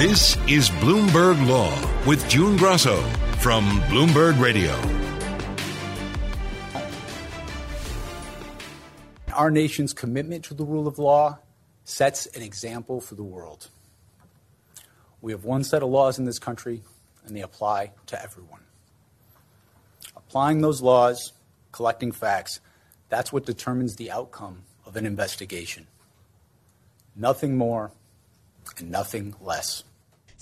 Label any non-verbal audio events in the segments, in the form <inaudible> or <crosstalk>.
This is Bloomberg Law with June Grasso from Bloomberg Radio. Our nation's commitment to the rule of law sets an example for the world. We have one set of laws in this country, and they apply to everyone. Applying those laws, collecting facts, that's what determines the outcome of an investigation. Nothing more and nothing less.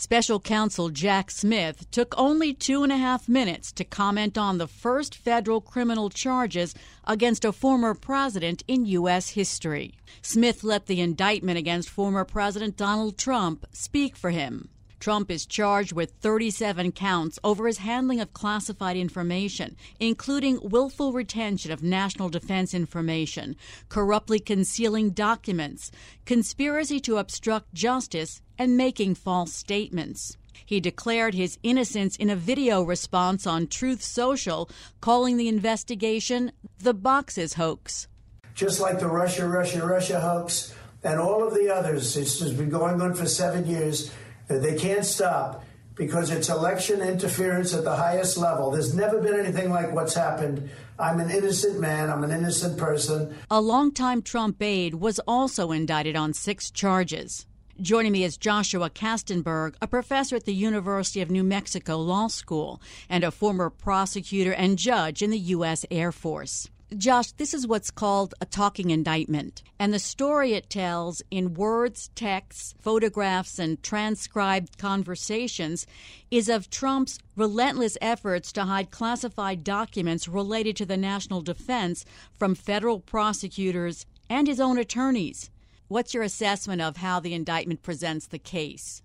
Special counsel Jack Smith took only two and a half minutes to comment on the first federal criminal charges against a former president in U.S. history. Smith let the indictment against former President Donald Trump speak for him. Trump is charged with 37 counts over his handling of classified information, including willful retention of national defense information, corruptly concealing documents, conspiracy to obstruct justice, and making false statements. He declared his innocence in a video response on Truth Social, calling the investigation the Boxes hoax. Just like the Russia, Russia, Russia hoax and all of the others, it's just been going on for seven years. Uh, they can't stop because it's election interference at the highest level. There's never been anything like what's happened. I'm an innocent man. I'm an innocent person. A longtime Trump aide was also indicted on six charges. Joining me is Joshua Kastenberg, a professor at the University of New Mexico Law School and a former prosecutor and judge in the U.S. Air Force. Josh, this is what's called a talking indictment. And the story it tells in words, texts, photographs, and transcribed conversations is of Trump's relentless efforts to hide classified documents related to the national defense from federal prosecutors and his own attorneys. What's your assessment of how the indictment presents the case?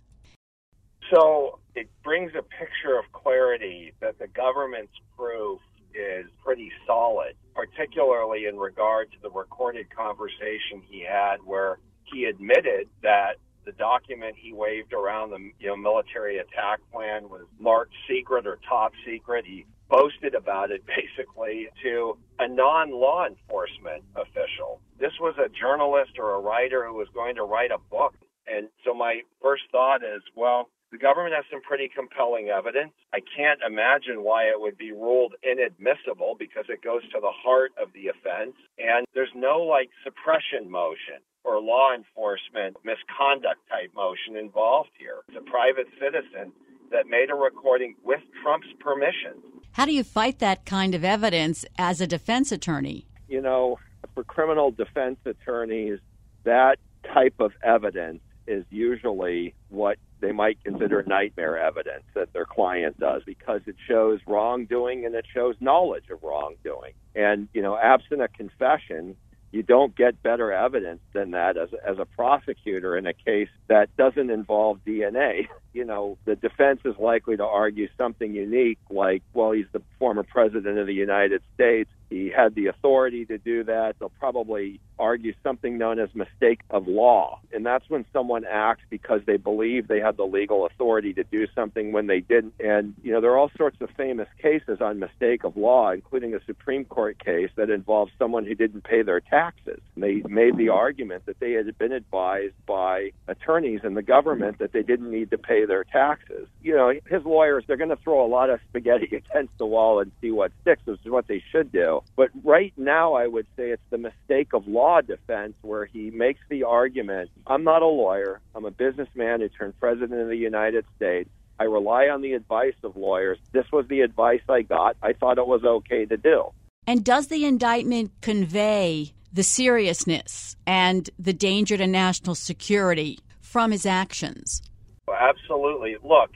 So it brings a picture of clarity that the government's proof is pretty solid, particularly in regard to the recorded conversation he had where he admitted that the document he waved around the you know military attack plan was marked secret or top secret. He boasted about it <laughs> basically to a non-law enforcement official. This was a journalist or a writer who was going to write a book. And so my first thought is, well, the government has some pretty compelling evidence. I can't imagine why it would be ruled inadmissible because it goes to the heart of the offense. And there's no like suppression motion or law enforcement misconduct type motion involved here. It's a private citizen that made a recording with Trump's permission. How do you fight that kind of evidence as a defense attorney? You know, for criminal defense attorneys, that type of evidence is usually what they might consider nightmare evidence that their client does because it shows wrongdoing and it shows knowledge of wrongdoing. And, you know, absent a confession, you don't get better evidence than that as, as a prosecutor in a case that doesn't involve DNA. <laughs> You know, the defense is likely to argue something unique, like, well, he's the former president of the United States. He had the authority to do that. They'll probably argue something known as mistake of law. And that's when someone acts because they believe they had the legal authority to do something when they didn't. And, you know, there are all sorts of famous cases on mistake of law, including a Supreme Court case that involved someone who didn't pay their taxes. And they made the argument that they had been advised by attorneys in the government that they didn't need to pay their taxes. You know, his lawyers, they're going to throw a lot of spaghetti <laughs> against the wall and see what sticks, which is what they should do. But right now, I would say it's the mistake of law defense where he makes the argument I'm not a lawyer, I'm a businessman who turned president of the United States. I rely on the advice of lawyers. This was the advice I got. I thought it was okay to do. And does the indictment convey the seriousness and the danger to national security from his actions? Absolutely. Look,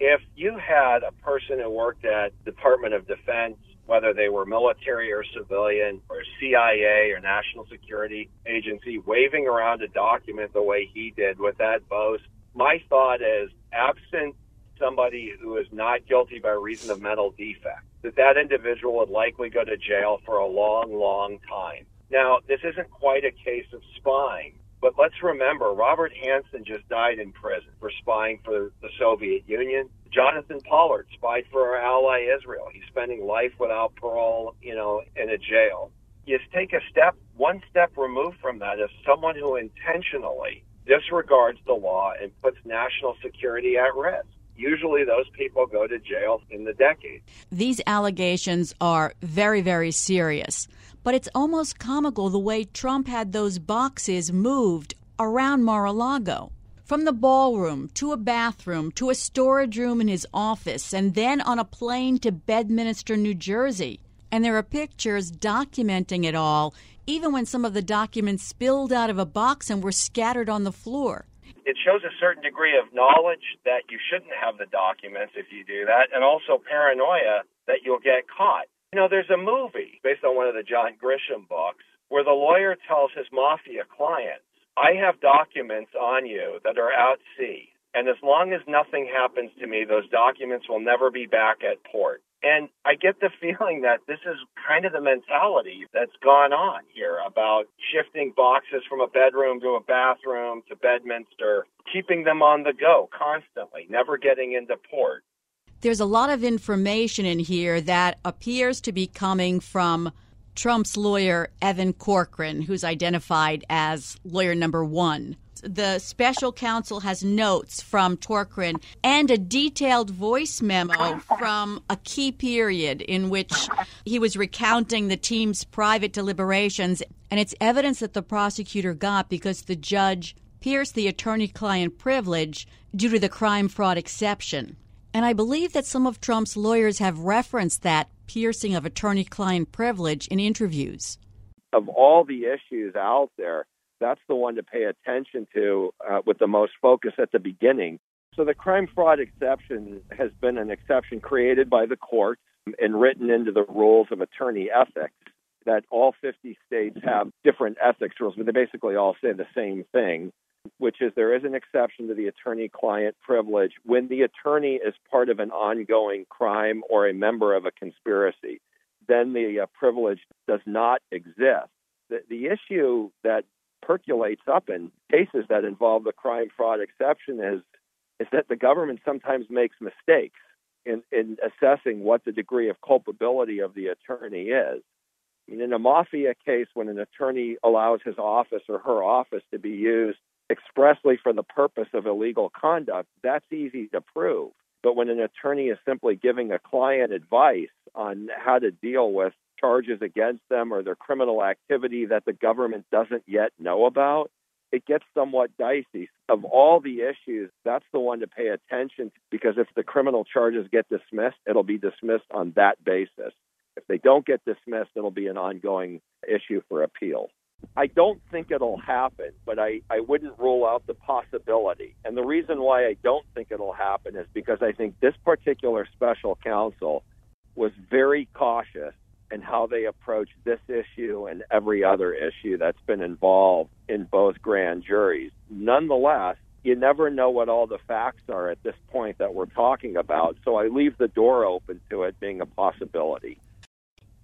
if you had a person who worked at Department of Defense whether they were military or civilian or CIA or national security agency, waving around a document the way he did with that boast. My thought is, absent somebody who is not guilty by reason of mental defect, that that individual would likely go to jail for a long, long time. Now, this isn't quite a case of spying, but let's remember Robert Hanssen just died in prison for spying for the Soviet Union. Jonathan Pollard spied for our ally Israel. He's spending life without parole, you know, in a jail. You take a step, one step removed from that is someone who intentionally disregards the law and puts national security at risk. Usually, those people go to jail in the decade. These allegations are very, very serious, but it's almost comical the way Trump had those boxes moved around Mar a Lago from the ballroom to a bathroom to a storage room in his office and then on a plane to Bedminster, New Jersey. And there are pictures documenting it all, even when some of the documents spilled out of a box and were scattered on the floor. It shows a certain degree of knowledge that you shouldn't have the documents if you do that, and also paranoia that you'll get caught. You know, there's a movie based on one of the John Grisham books where the lawyer tells his mafia clients, I have documents on you that are out sea. And as long as nothing happens to me, those documents will never be back at port. And I get the <laughs> feeling that this is kind of the mentality that's gone on here about shifting boxes from a bedroom to a bathroom to Bedminster, keeping them on the go constantly, never getting into port. There's a lot of information in here that appears to be coming from Trump's lawyer, Evan Corcoran, who's identified as lawyer number one. The special counsel has notes from Corcoran and a detailed voice memo from a key period in which he was recounting the team's private deliberations. And it's evidence that the prosecutor got because the judge pierced the attorney client privilege due to the crime fraud exception. And I believe that some of Trump's lawyers have referenced that piercing of attorney client privilege in interviews. Of all the issues out there, that's the one to pay attention to uh, with the most focus at the beginning. So the crime fraud exception has been an exception created by the courts and written into the rules of attorney ethics that all 50 states have different ethics rules, but they basically all say the same thing which is there is an exception to the attorney client privilege when the attorney is part of an ongoing crime or a member of a conspiracy. Then the uh, privilege does not exist. The, the issue that percolates up in cases that involve the crime fraud exception is is that the government sometimes makes mistakes in, in assessing what the degree of culpability of the attorney is. I mean, in a mafia case, when an attorney allows his office or her office to be used expressly for the purpose of illegal conduct, that's easy to prove. But when an attorney is simply giving a client advice on how to deal with charges against them or their criminal activity that the government doesn't yet know about, it gets somewhat dicey. Of all the issues, that's the one to pay attention to because if the criminal charges get dismissed, it'll be dismissed on that basis. If they don't get dismissed, it'll be an ongoing issue for appeal. I don't think it'll happen, but I, I wouldn't rule out the possibility. And the reason why I don't think it'll happen is because I think this particular special counsel was very cautious in how they approached this issue and every other issue that's been involved in both grand juries. Nonetheless, you never know what all the facts are at this point that we're talking about. So I leave the door open to it being a possibility.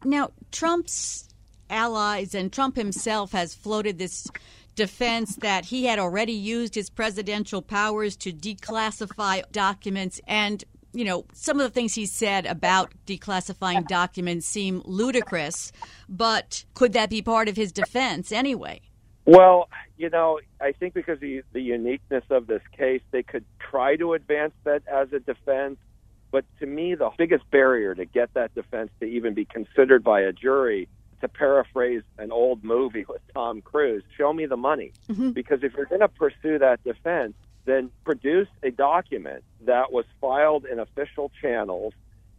Now, Trump's allies, and Trump himself has floated this defense that he had already used his presidential powers to declassify documents and you know, some of the things he said about declassifying documents seem ludicrous, but could that be part of his defense anyway? Well, you know, I think because of the, the uniqueness of this case, they could try to advance that as a defense. But to me, the biggest barrier to get that defense to even be considered by a jury to paraphrase an old movie with Tom Cruise, show me the money. Mm-hmm. Because if you're going to pursue that defense, then produce a document that was filed in official channels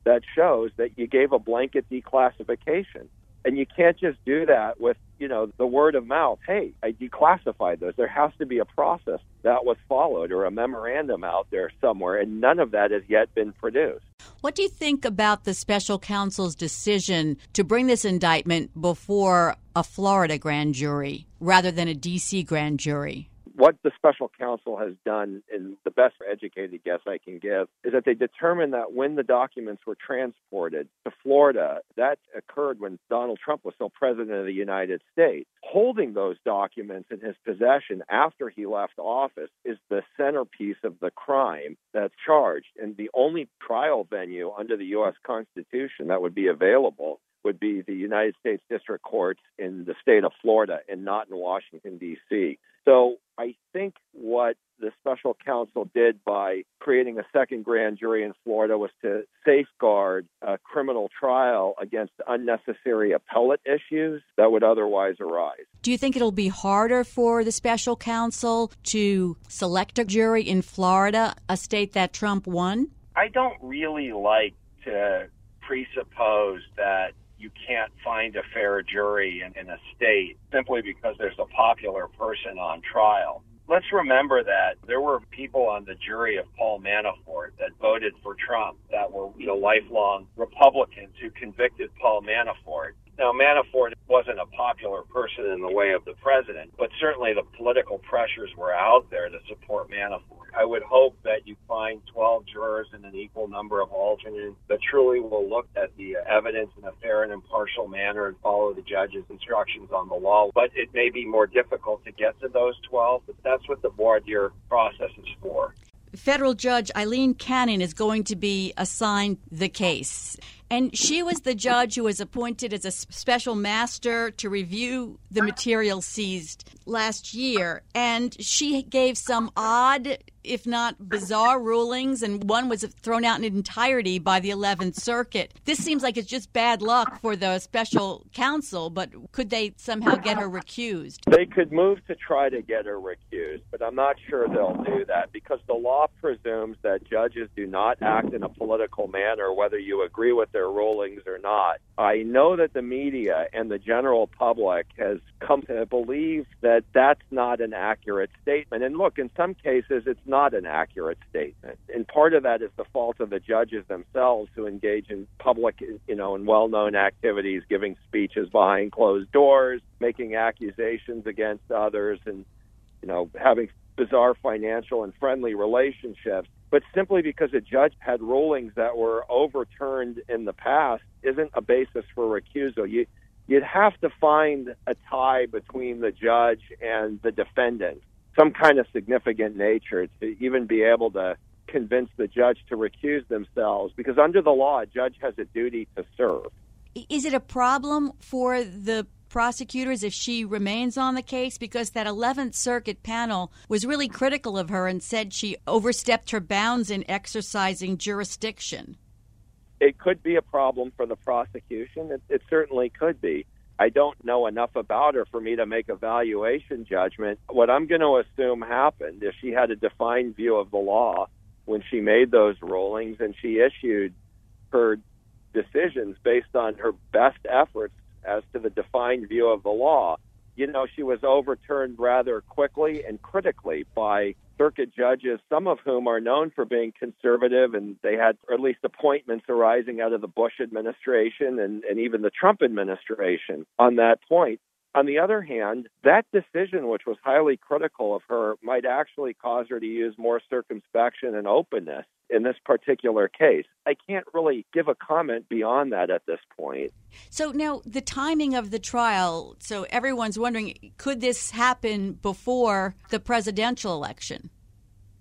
that shows that you gave a blanket declassification. And you can't just do that with, you know, the word of mouth. Hey, I declassified those. There has to be a process that was followed or a memorandum out there somewhere, and none of that has yet been produced. What do you think about the special counsel's decision to bring this indictment before a Florida grand jury rather than a D.C. grand jury? What the special counsel has done, in the best educated guess I can give, is that they determined that when the documents were transported to Florida, that occurred when Donald Trump was still president of the United States. Holding those documents in his possession after he left office is the centerpiece of the crime that's charged. And the only trial venue under the U.S. Constitution that would be available would be the United States District Courts in the state of Florida and not in Washington, D.C. So I think what the special counsel did by creating a second grand jury in Florida was to safeguard a criminal trial against unnecessary appellate issues that would otherwise arise. Do you think it'll be harder for the special counsel to select a jury in Florida, a state that Trump won? I don't really like to presuppose that you can't find a fair jury in, in a state simply because there's a popular person on trial. Let's remember that there were people on the jury of Paul Manafort that voted for Trump that were, you know, lifelong Republicans who convicted Paul Manafort. Now, Manafort wasn't a popular person in the way of the president, but certainly the political pressures were out there to support Manafort. I would hope that you find 12 jurors and an equal number of alternates that truly will look at the uh, evidence in a fair and impartial manner and follow the judge's instructions on the law. But it may be more difficult to get to those 12, but that's what the voir dire process is for. Federal Judge Eileen Cannon is going to be assigned the case. And she was the judge who was appointed as a special master to review the material seized last year. And she gave some odd, if not bizarre, rulings, and one was thrown out in entirety by the 11th Circuit. This seems like it's just bad luck for the special counsel, but could they somehow get her recused? They could move to try to get her recused, but I'm not sure they'll do that because the law presumes that judges do not act in a political manner, whether you agree with their rulings or not. I know that the media and the general public has come to believe that that's not an accurate statement. And look, in some cases, it's not an accurate statement. And part of that is the fault of the judges themselves who engage in public, you know, and well known activities, giving speeches behind closed doors, making accusations against others, and, you know, having bizarre financial and friendly relationships but simply because a judge had rulings that were overturned in the past isn't a basis for recusal. You, you'd have to find a tie between the judge and the defendant, some kind of significant nature to even be able to convince the judge to recuse themselves because under the law, a judge has a duty to serve. Is it a problem for the prosecutors if she remains on the case because that 11th Circuit panel was really critical of her and said she overstepped her bounds in exercising jurisdiction. It could be a problem for the prosecution. It, it certainly could be. I don't know enough about her for me to make a valuation judgment. What I'm going to assume happened is she had a defined view of the law when she made those rulings and she issued her decisions based on her best efforts as to the defined view of the law. You know, she was overturned rather quickly and critically by circuit judges, some of whom are known for being conservative, and they had at least appointments arising out of the Bush administration and, and even the Trump administration on that point. On the other hand, that decision, which was highly critical of her, might actually cause her to use more circumspection and openness in this particular case. I can't really give a comment beyond that at this point. So now the timing of the trial, so everyone's wondering could this happen before the presidential election?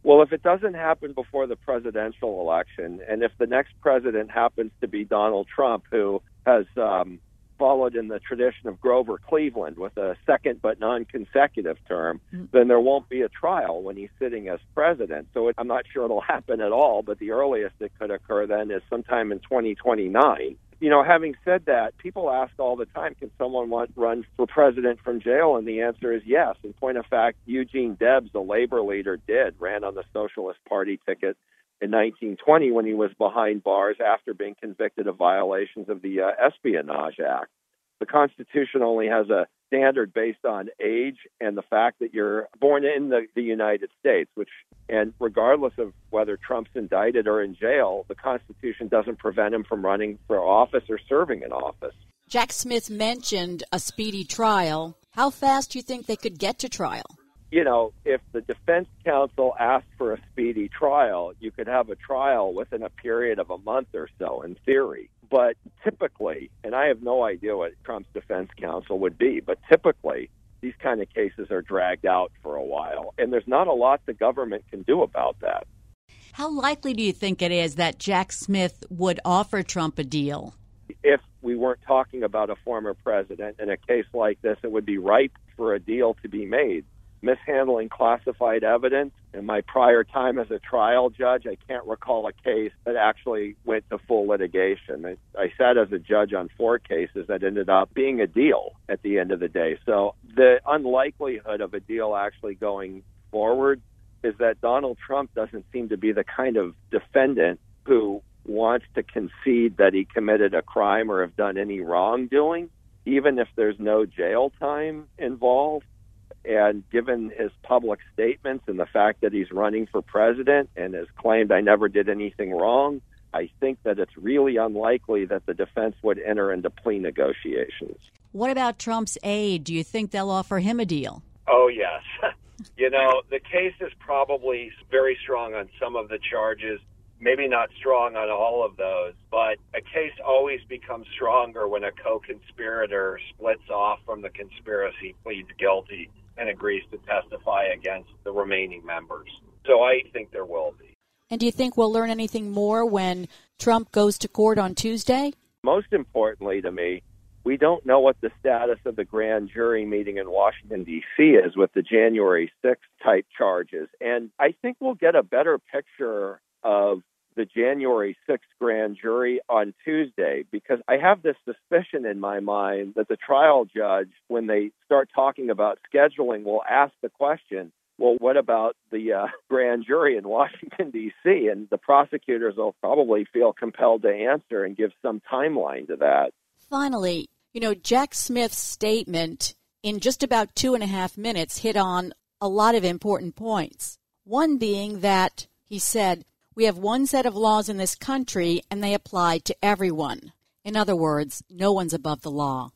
Well, if it doesn't happen before the presidential election, and if the next president happens to be Donald Trump, who has um, followed in the tradition of Grover Cleveland with a second but non consecutive term, mm-hmm. then there won't be a trial when he's sitting as president. So it, I'm not sure it'll happen at all, but the earliest it could occur then is sometime in 2029. You know, having said that, people ask all the time, can someone want, run for president from jail? And the answer is yes. In point of fact, Eugene Debs, the labor leader, did, ran on the Socialist Party ticket in 1920 when he was behind bars after being convicted of violations of the uh, Espionage Act. The Constitution only has a standard based on age and the fact that you're born in the, the United States, which, and regardless of whether Trump's indicted or in jail, the Constitution doesn't prevent him from running for office or serving in office. Jack Smith mentioned a speedy trial. How fast do you think they could get to trial? You know, if the defense counsel asked for a speedy trial, you could have a trial within a period of a month or so, in theory. But typically, and I have no idea what Trump's defense counsel would be, but typically, these kind of cases are dragged out for a while. And there's not a lot the government can do about that. How likely do you think it is that Jack Smith would offer Trump a deal? If we weren't talking about a former president in a case like this, it would be ripe for a deal to be made mishandling classified evidence. In my prior time as a trial judge, I can't recall a case that actually went to full litigation. I, I sat as a judge on four cases that ended up being a deal at the end of the day. So the unlikelihood of a deal actually going forward is that Donald Trump doesn't seem to be the kind of defendant who wants to concede that he committed a crime or have done any wrongdoing, even if there's no jail time involved. And given his public statements and the fact that he's running for president and has claimed I never did anything wrong, I think that it's really unlikely that the defense would enter into plea negotiations. What about Trump's aide? Do you think they'll offer him a deal? Oh, yes. <laughs> you know, the case is probably very strong on some of the charges maybe not strong on all of those, but a case always becomes stronger when a co conspirator splits off from the conspiracy, pleads guilty, and agrees to testify against the remaining members. So I think there will be. And do you think we'll learn anything more when Trump goes to court on Tuesday? Most importantly to me, we don't know what the status of the grand jury meeting in Washington, D.C. is with the January 6th type charges. And I think we'll get a better picture of the January 6th grand jury on Tuesday because I have this suspicion in my mind that the trial judge, when they start talking about scheduling, will ask the question, well, what about the uh, grand jury in Washington, D.C.? And the prosecutors will probably feel compelled to answer and give some timeline to that. Finally, you know, Jack Smith's statement in just about two and a half minutes hit on a lot of important points. One being that he said, we have one set of laws in this country and they apply to everyone. In other words, no one's above the law.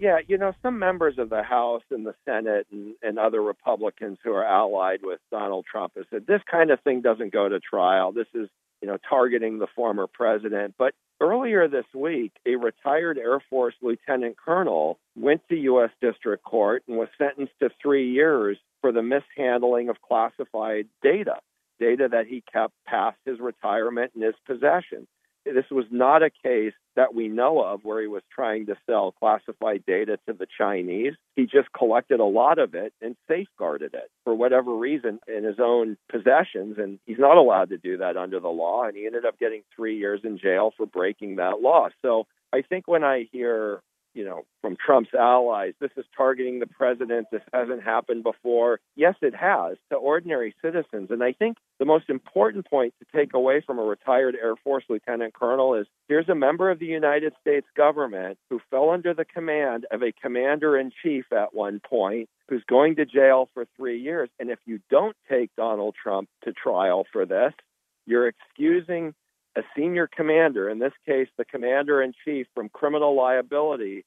Yeah, you know, some members of the House and the Senate and, and other Republicans who are allied with Donald Trump have said this kind of thing doesn't go to trial. This is, you know, targeting the former president. But earlier this week, a retired Air Force lieutenant colonel went to U.S. District Court and was sentenced to three years for the mishandling of classified data data that he kept past his retirement in his possession. This was not a case that we know of where he was trying to sell classified data to the Chinese. He just collected a lot of it and safeguarded it for whatever reason in his own possessions. And he's not allowed to do that under the law. And he ended up getting three years in jail for breaking that law. So I think when I hear you know, from Trump's allies. This is targeting the president. This hasn't happened before. Yes, it has to ordinary citizens. And I think the most important point to take away from a retired Air Force lieutenant colonel is here's a member of the United States government who fell under the command of a commander in chief at one point who's going to jail for three years. And if you don't take Donald Trump to trial for this, you're excusing a senior commander, in this case, the commander in chief, from criminal liability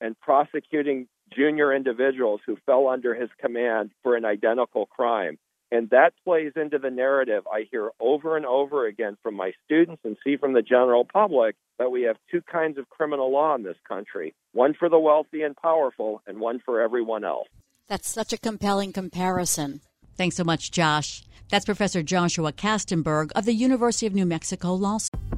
and prosecuting junior individuals who fell under his command for an identical crime. And that plays into the narrative I hear over and over again from my students and see from the general public that we have two kinds of criminal law in this country one for the wealthy and powerful, and one for everyone else. That's such a compelling comparison. Thanks so much, Josh. That's Professor Joshua Kastenberg of the University of New Mexico Law School.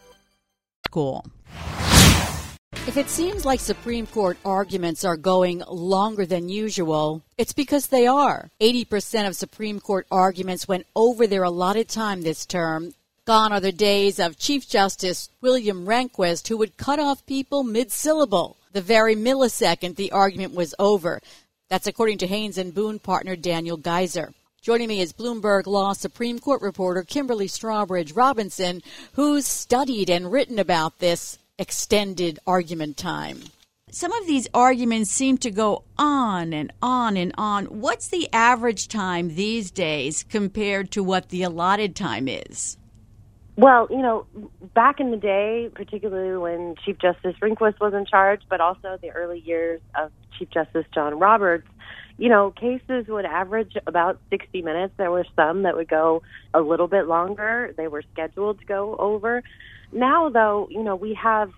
school. If it seems like Supreme Court arguments are going longer than usual, it's because they are. 80% of Supreme Court arguments went over their allotted time this term. Gone are the days of Chief Justice William Rehnquist, who would cut off people mid syllable the very millisecond the argument was over. That's according to Haynes and Boone partner Daniel Geiser. Joining me is Bloomberg Law Supreme Court reporter Kimberly Strawbridge Robinson, who's studied and written about this extended argument time. Some of these arguments seem to go on and on and on. What's the average time these days compared to what the allotted time is? Well, you know, back in the day, particularly when Chief Justice Rehnquist was in charge, but also the early years of Chief Justice John Roberts, you know, cases would average about 60 minutes. There were some that would go a little bit longer. They were scheduled to go over. Now, though, you know, we have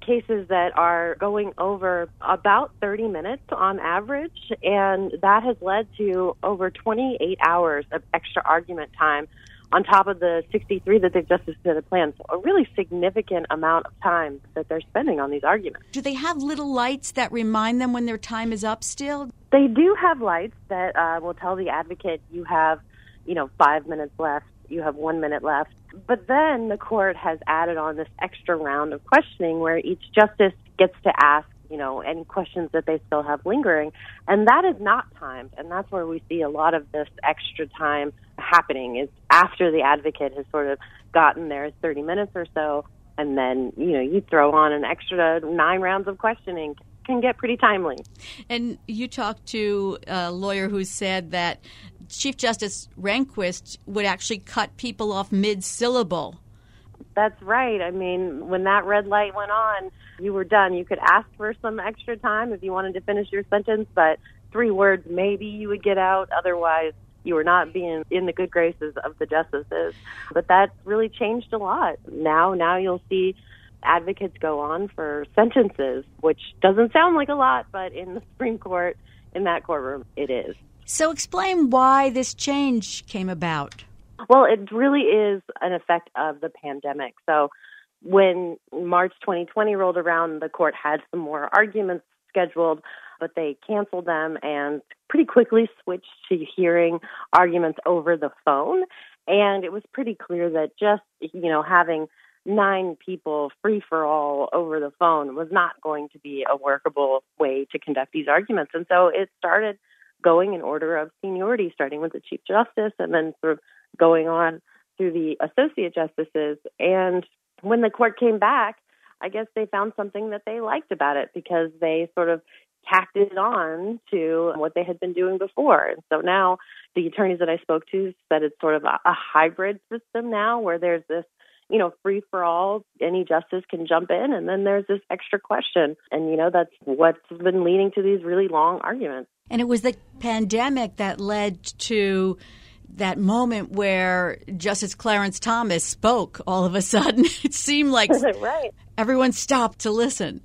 cases that are going over about 30 minutes on average, and that has led to over 28 hours of extra argument time on top of the 63 that they've just submitted plans. So a really significant amount of time that they're spending on these arguments. Do they have little lights that remind them when their time is up still? They do have lights that uh, will tell the advocate you have, you know, five minutes left, you have one minute left. But then the court has added on this extra round of questioning where each justice gets to ask, you know, any questions that they still have lingering. And that is not timed. And that's where we see a lot of this extra time happening is after the advocate has sort of gotten their 30 minutes or so. And then, you know, you throw on an extra nine rounds of questioning can get pretty timely. And you talked to a lawyer who said that Chief Justice Rehnquist would actually cut people off mid syllable. That's right. I mean, when that red light went on, you were done. You could ask for some extra time if you wanted to finish your sentence, but three words maybe you would get out. Otherwise, you were not being in the good graces of the justices. But that's really changed a lot. Now, now you'll see advocates go on for sentences, which doesn't sound like a lot, but in the <laughs> Supreme Court, in that courtroom, it is. So, explain why this change came about. Well, it really is an effect of the pandemic. So, when March 2020 rolled around, the court had some more arguments scheduled, but they canceled them and pretty quickly switched to hearing arguments over the phone. And it was pretty clear that just, you know, having nine people free for all over the phone was not going to be a workable way to conduct these arguments. And so it started going in order of seniority, starting with the Chief Justice and then sort of going on through the associate justices. And when the court came back, I guess they found something that they liked about it because they sort of tacked it on to what they had been doing before. And so now the attorneys that I spoke to said it's sort of a, a hybrid system now where there's this you know, free for all, any justice can jump in, and then there's this extra question. And, you know, that's what's been leading to these really long arguments. And it was the pandemic that led to that moment where Justice Clarence Thomas spoke all of a sudden. <laughs> It seemed like <laughs> right. everyone stopped to listen.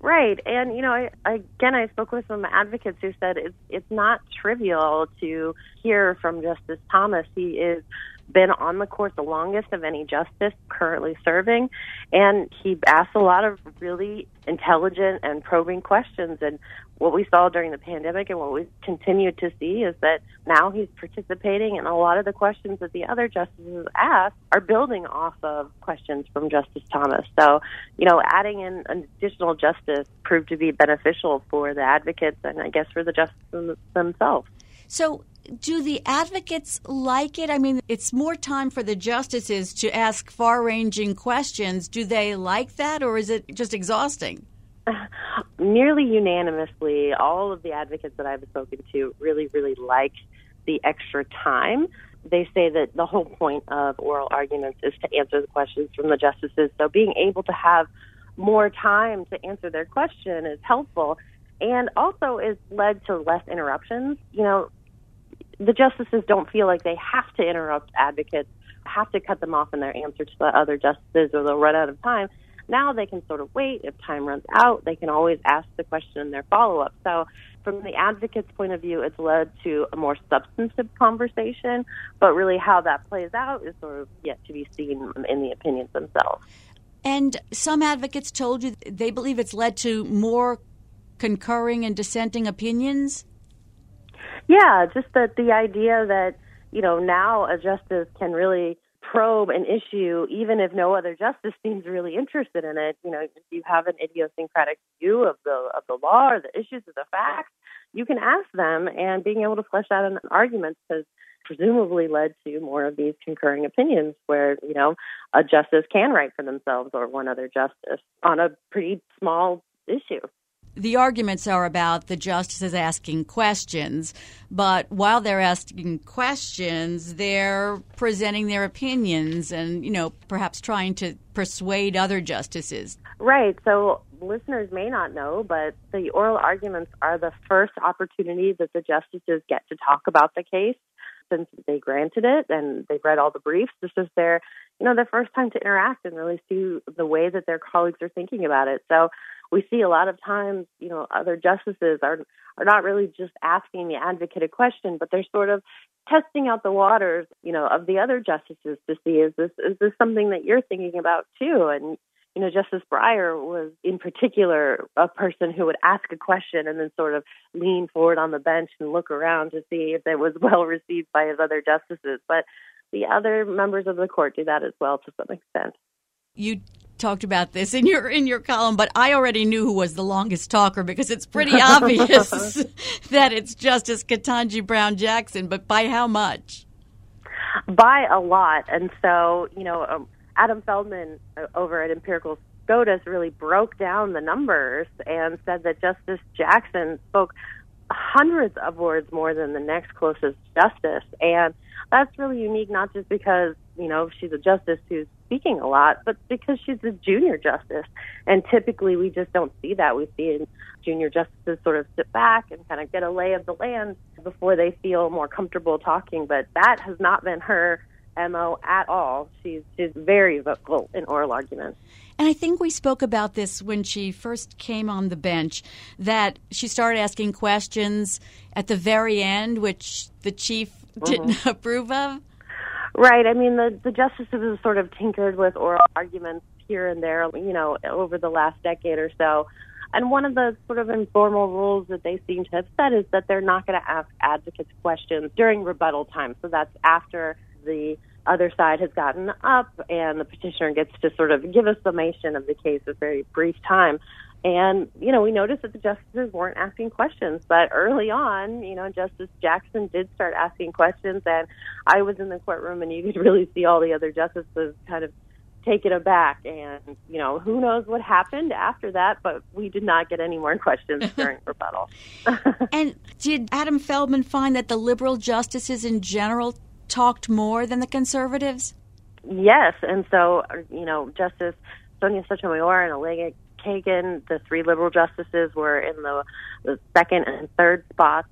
Right, and you know, I, again, I spoke with some advocates who said it's it's not trivial to hear from Justice Thomas. He is been on the court the longest of any justice currently serving, and he asked a lot of really intelligent and probing questions. And what we saw during the pandemic and what we continue to see is that now he's participating, and a lot of the questions that the other justices ask are building off of questions from Justice Thomas. So, you know, adding in an additional justice proved to be beneficial for the advocates and I guess for the justices themselves. So, do the advocates like it? I mean, it's more time for the justices to ask far ranging questions. Do they like that, or is it just exhausting? <laughs> Nearly unanimously, all of the advocates that I've spoken to really, really like the extra time. They say that the whole point of oral arguments is to answer the questions from the justices. So being able to have more time to answer their question is helpful and also is led to less interruptions. You know, the justices don't feel like they have to interrupt advocates, have to cut them off in their answer to the other justices, or they'll run out of time. Now they can sort of wait. If time runs out, they can always ask the question in their follow up. So, from the advocate's point of view, it's led to a more substantive conversation, but really how that plays out is sort of yet to be seen in the opinions themselves. And some advocates told you they believe it's led to more concurring and dissenting opinions. Yeah, just that the idea that you know now a justice can really probe an issue even if no other justice seems really interested in it. You know, if you have an idiosyncratic view of the of the law or the issues or the facts, you can ask them, and being able to flesh out an argument has presumably led to more of these concurring opinions where, you know, a justice can write for themselves or one other justice on a pretty small issue the arguments are about the justices asking questions, but while they're asking questions, they're presenting their opinions and, you know, perhaps trying to persuade other justices. Right. So listeners may not know, but the oral arguments are the first opportunity that the justices get to talk about the case since they granted it and they've read all the briefs. This is their, you know, their first time to interact and really see the way that their colleagues are thinking about it. So we see a lot of times, you know, other justices are are not really just asking the advocate a question, but they're sort of testing out the waters, you know, of the other justices to see is this is this something that you're thinking about too? And you know, Justice Breyer was in particular a person who would ask a question and then sort of lean forward on the bench and look around to see if it was <laughs> well received by his other justices. But the other members of the court do that as well to some extent. You talked about this in your in your column, but I already knew who was the longest talker because it's pretty <laughs> obvious <laughs> that it's Justice Ketanji Brown Jackson. But by how much? By a lot, and so you know, um, Adam Feldman uh, over at Empirical SCOTUS really broke down the numbers and said that Justice Jackson spoke hundreds of words more than the next closest justice, and that's really unique, not just because you know she's a justice who's speaking a lot, but because she's a junior justice. And typically we just don't see that. We see junior justices sort of sit back and kind of get a lay of the land before they feel more comfortable talking. But that has not been her MO at all. She's, she's very vocal in oral arguments. And I think we spoke about this when she first came on the bench that she started asking questions at the very end, which the chief didn't mm-hmm. <laughs> approve of. Right. I mean, the the justices have sort of tinkered with oral arguments here and there, you know, over the last decade or so. And one of the sort of informal rules that they seem to have set is that they're not going to ask advocates questions during rebuttal time. So that's after the other side has gotten up and the petitioner gets to sort of give a summation of the case a very brief time. And, you know, we noticed that the justices weren't asking questions. But early on, you know, Justice Jackson did start asking questions. And I was in the courtroom and you could really see all the other justices kind of taken aback. And, you know, who knows what happened after that, but we did not get any more questions <laughs> during rebuttal. <laughs> and did Adam Feldman find that the liberal justices in general talked more than the conservatives? Yes. And so, you know, Justice Sonia Sotomayor and Elena Kagan, the three liberal justices were in the, the second and third spots.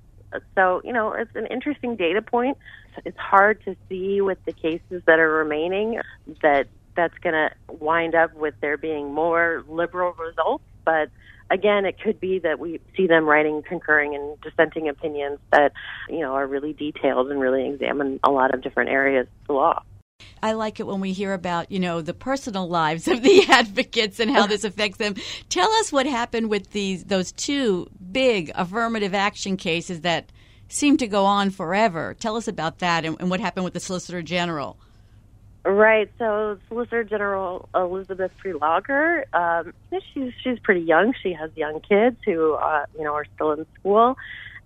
So, you know, it's an interesting data point. It's hard to see with the cases that are remaining that that's going to wind up with there being more liberal results. But again, it could be that we see them writing concurring and dissenting opinions that, you know, are really detailed and really examine a lot of different areas of the law. I like it when we hear about, you know, the personal lives of <laughs> the advocates and how this affects them. Tell us what happened with these those two big affirmative action cases that seem to go on forever. Tell us about that and, and what happened with the Solicitor General. Right. So, Solicitor General Elizabeth Prelogar, um, she's she's pretty young. She has young kids who, uh, you know, are still in school,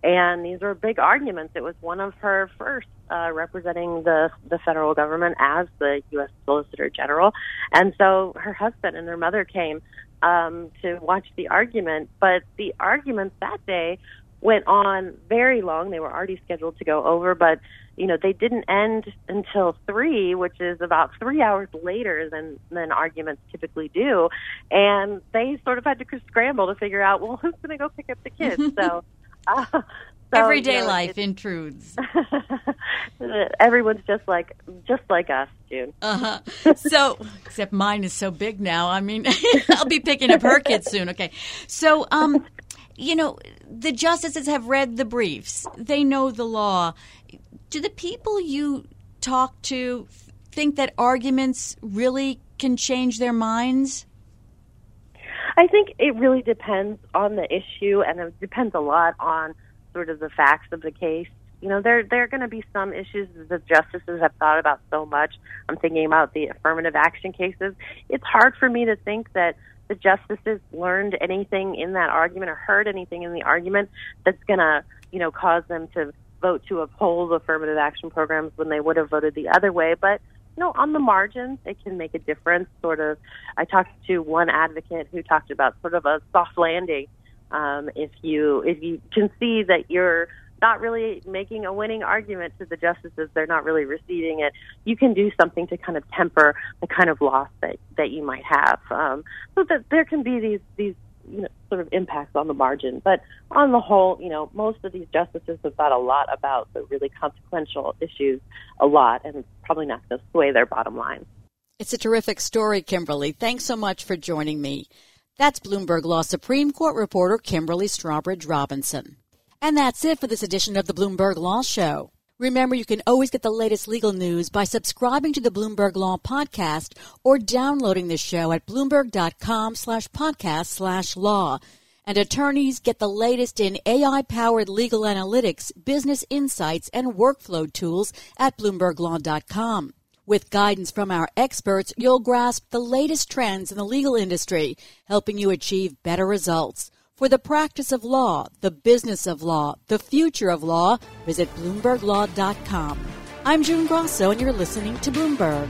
and these were big arguments. It was one of her first uh, representing the the federal government as the U.S. Solicitor General, and so her husband and her mother came um, to watch the argument. But the arguments that day went on very long. They were already scheduled to go over, but you know they didn't end until three, which is about three hours later than than arguments typically do. And they sort of had to scramble to figure out, well, who's going to go pick up the kids? so. <laughs> Uh, so, Everyday you know, life intrudes. <laughs> Everyone's just like just like us, June. Uh huh. <laughs> So, except mine is so big now. I mean, I'll be picking up her kids soon. Okay. So, um, you know, the justices have read the briefs. They know the law. Do the people you talk to think that arguments really can change their minds? I think it really depends on the issue, and it depends a lot on sort of the facts of the case. You know, there there are going to be some issues that the justices have thought about so much. I'm thinking about the affirmative action cases. It's hard for me to think that the justices learned anything in that argument or heard anything in the argument that's going to, you know, cause them to vote to uphold affirmative action programs when they would have voted the other way. But you know, on the margins, it can make a difference. Sort of, I talked to one advocate who talked about sort of a soft landing. Um, if you if you can see that you're not really making a winning argument to the justices, they're not really receiving it. You can do something to kind of temper the kind of loss that that you might have. Um, so that there can be these these you know, sort of impacts on the margin. But on the whole, you know, most of these justices have thought a lot about the really consequential issues a lot, and probably not going to sway their bottom line. It's a terrific story, Kimberly. Thanks so much for joining me. That's Bloomberg Law Supreme Court reporter Kimberly Strawbridge Robinson. And that's it for this edition of the Bloomberg Law Show. Remember, you can always get the latest legal news by subscribing to the Bloomberg Law podcast or downloading the show at bloomberg.com slash podcast slash law. And attorneys get the latest in AI powered legal analytics, business insights, and workflow tools at bloomberglaw.com. With guidance from our experts, you'll grasp the latest trends in the legal industry, helping you achieve better results. For the practice of law, the business of law, the future of law, visit BloombergLaw.com. I'm June Grasso, and you're listening to Bloomberg.